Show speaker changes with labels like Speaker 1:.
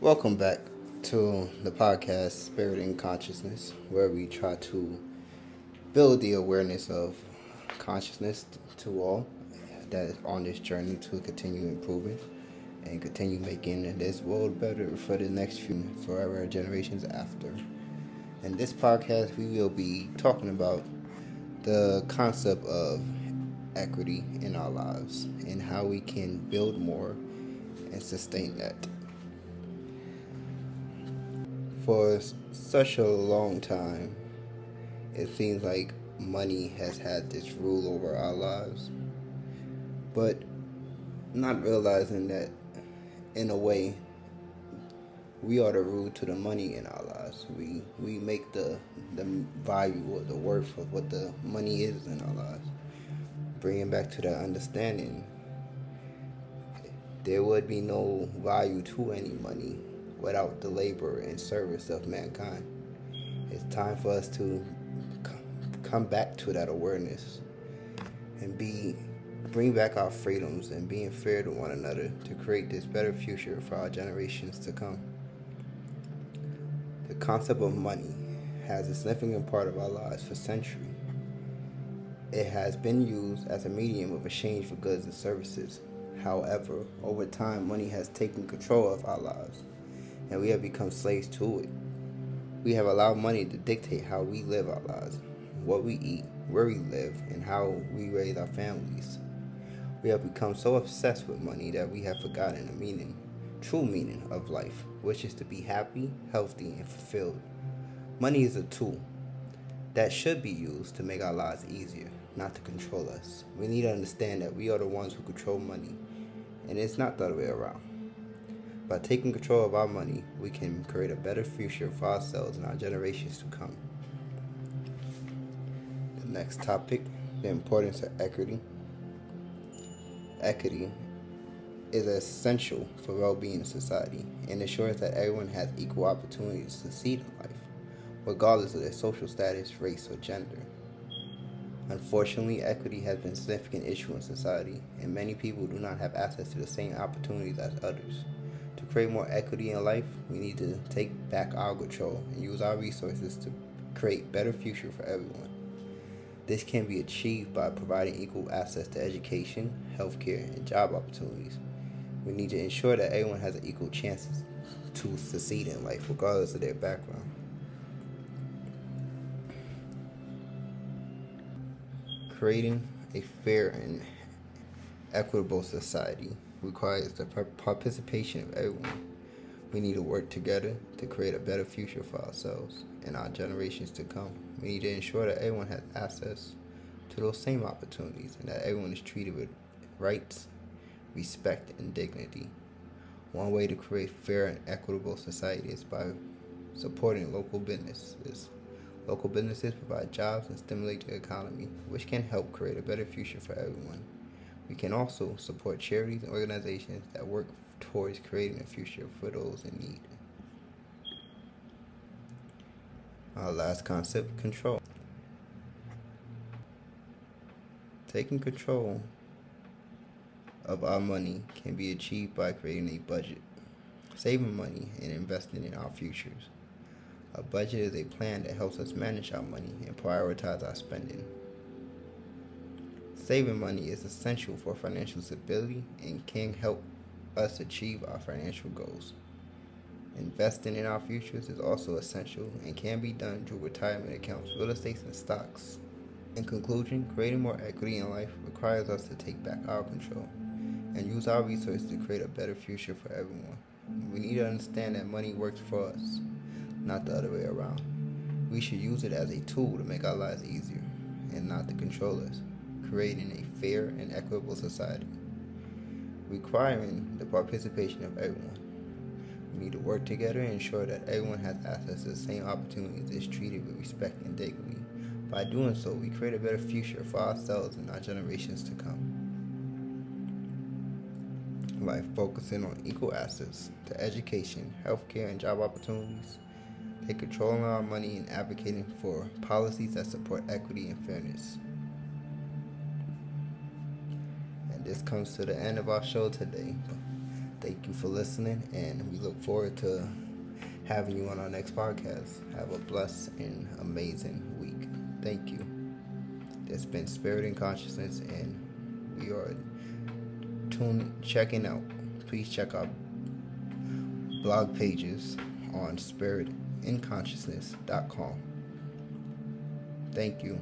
Speaker 1: Welcome back to the podcast Spirit and Consciousness, where we try to build the awareness of consciousness to all that is on this journey to continue improving and continue making this world better for the next few, for our generations after. In this podcast, we will be talking about the concept of equity in our lives and how we can build more and sustain that. For such a long time, it seems like money has had this rule over our lives, but not realizing that in a way we are the rule to the money in our lives. We we make the the value or the worth of what the money is in our lives. Bringing back to that understanding, there would be no value to any money without the labor and service of mankind. It's time for us to come back to that awareness and be bring back our freedoms and being fair to one another to create this better future for our generations to come. The concept of money has a significant part of our lives for centuries. It has been used as a medium of exchange for goods and services. However, over time, money has taken control of our lives, and we have become slaves to it. We have allowed money to dictate how we live our lives, what we eat, where we live, and how we raise our families. We have become so obsessed with money that we have forgotten the meaning, true meaning of life, which is to be happy, healthy, and fulfilled. Money is a tool that should be used to make our lives easier, not to control us. We need to understand that we are the ones who control money, and it's not the other way around. By taking control of our money, we can create a better future for ourselves and our generations to come. The next topic the importance of equity equity is essential for well-being in society and ensures that everyone has equal opportunities to succeed in life, regardless of their social status, race, or gender. Unfortunately, equity has been a significant issue in society, and many people do not have access to the same opportunities as others. To create more equity in life, we need to take back our control and use our resources to create better future for everyone. This can be achieved by providing equal access to education, healthcare, and job opportunities. We need to ensure that everyone has an equal chance to succeed in life, regardless of their background. Creating a fair and equitable society requires the participation of everyone. We need to work together to create a better future for ourselves and our generations to come. We need to ensure that everyone has access to those same opportunities and that everyone is treated with rights, respect, and dignity. One way to create fair and equitable society is by supporting local businesses. Local businesses provide jobs and stimulate the economy, which can help create a better future for everyone. We can also support charities and organizations that work towards creating a future for those in need. Our last concept control. Taking control of our money can be achieved by creating a budget, saving money, and investing in our futures. A budget is a plan that helps us manage our money and prioritize our spending. Saving money is essential for financial stability and can help us achieve our financial goals. Investing in our futures is also essential and can be done through retirement accounts, real estate, and stocks. In conclusion, creating more equity in life requires us to take back our control and use our resources to create a better future for everyone. We need to understand that money works for us, not the other way around. We should use it as a tool to make our lives easier and not to control us, creating a fair and equitable society requiring the participation of everyone. We need to work together and ensure that everyone has access to the same opportunities is treated with respect and dignity. By doing so, we create a better future for ourselves and our generations to come. By focusing on equal access to education, healthcare, and job opportunities, take control of our money and advocating for policies that support equity and fairness. This comes to the end of our show today. Thank you for listening, and we look forward to having you on our next podcast. Have a blessed and amazing week. Thank you. It's been Spirit and Consciousness, and we are tune checking out. Please check our blog pages on spiritinConsciousness.com. Thank you.